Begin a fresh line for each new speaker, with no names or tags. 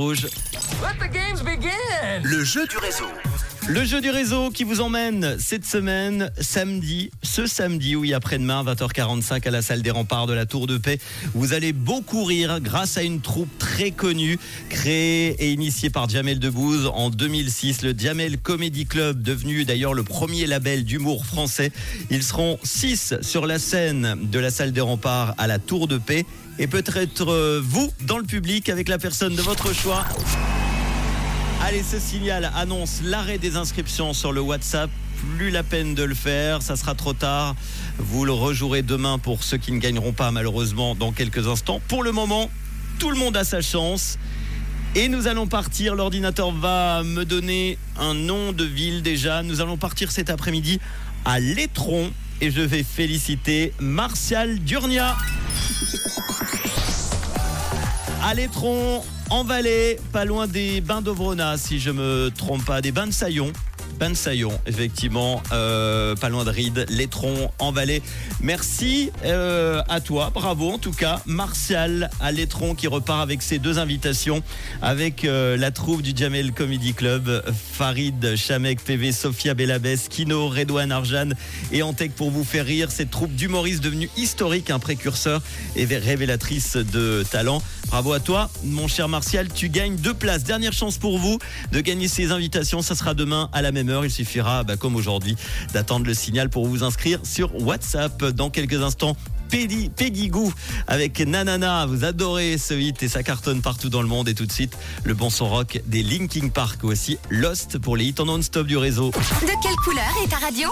Rouge.
Le jeu du réseau.
Le jeu du réseau qui vous emmène cette semaine, samedi, ce samedi, oui, après-demain, 20h45 à la salle des remparts de la Tour de Paix. Vous allez beaucoup rire grâce à une troupe très connue, créée et initiée par Jamel Debbouze en 2006, le Jamel Comedy Club, devenu d'ailleurs le premier label d'humour français. Ils seront six sur la scène de la salle des remparts à la Tour de Paix et peut-être euh, vous dans le public avec la personne de votre choix. Allez, ce signal annonce l'arrêt des inscriptions sur le WhatsApp. Plus la peine de le faire, ça sera trop tard. Vous le rejouerez demain pour ceux qui ne gagneront pas malheureusement dans quelques instants. Pour le moment, tout le monde a sa chance. Et nous allons partir, l'ordinateur va me donner un nom de ville déjà. Nous allons partir cet après-midi à Létron et je vais féliciter Martial Durnia. À Létron, en Valais, pas loin des bains d'Ovrona, si je me trompe pas, des bains de Saillon. Bains de Saillon, effectivement, euh, pas loin de Ride, Létron, en Valais. Merci euh, à toi, bravo en tout cas, Martial à Létron qui repart avec ses deux invitations, avec euh, la troupe du Jamel Comedy Club, Farid Chamek, PV, Sophia Belabès, Kino, Redouane Arjan et Antec pour vous faire rire. Cette troupe d'humoristes devenue historique, un précurseur et révélatrice de talent. Bravo à toi, mon cher Martial. Tu gagnes deux places. Dernière chance pour vous de gagner ces invitations. Ça sera demain à la même heure. Il suffira, bah, comme aujourd'hui, d'attendre le signal pour vous inscrire sur WhatsApp. Dans quelques instants, Peggy, Peggy avec Nanana. Vous adorez ce hit et ça cartonne partout dans le monde. Et tout de suite, le bon son rock des Linking Park aussi. Lost pour les hits en non-stop du réseau.
De quelle couleur est ta radio?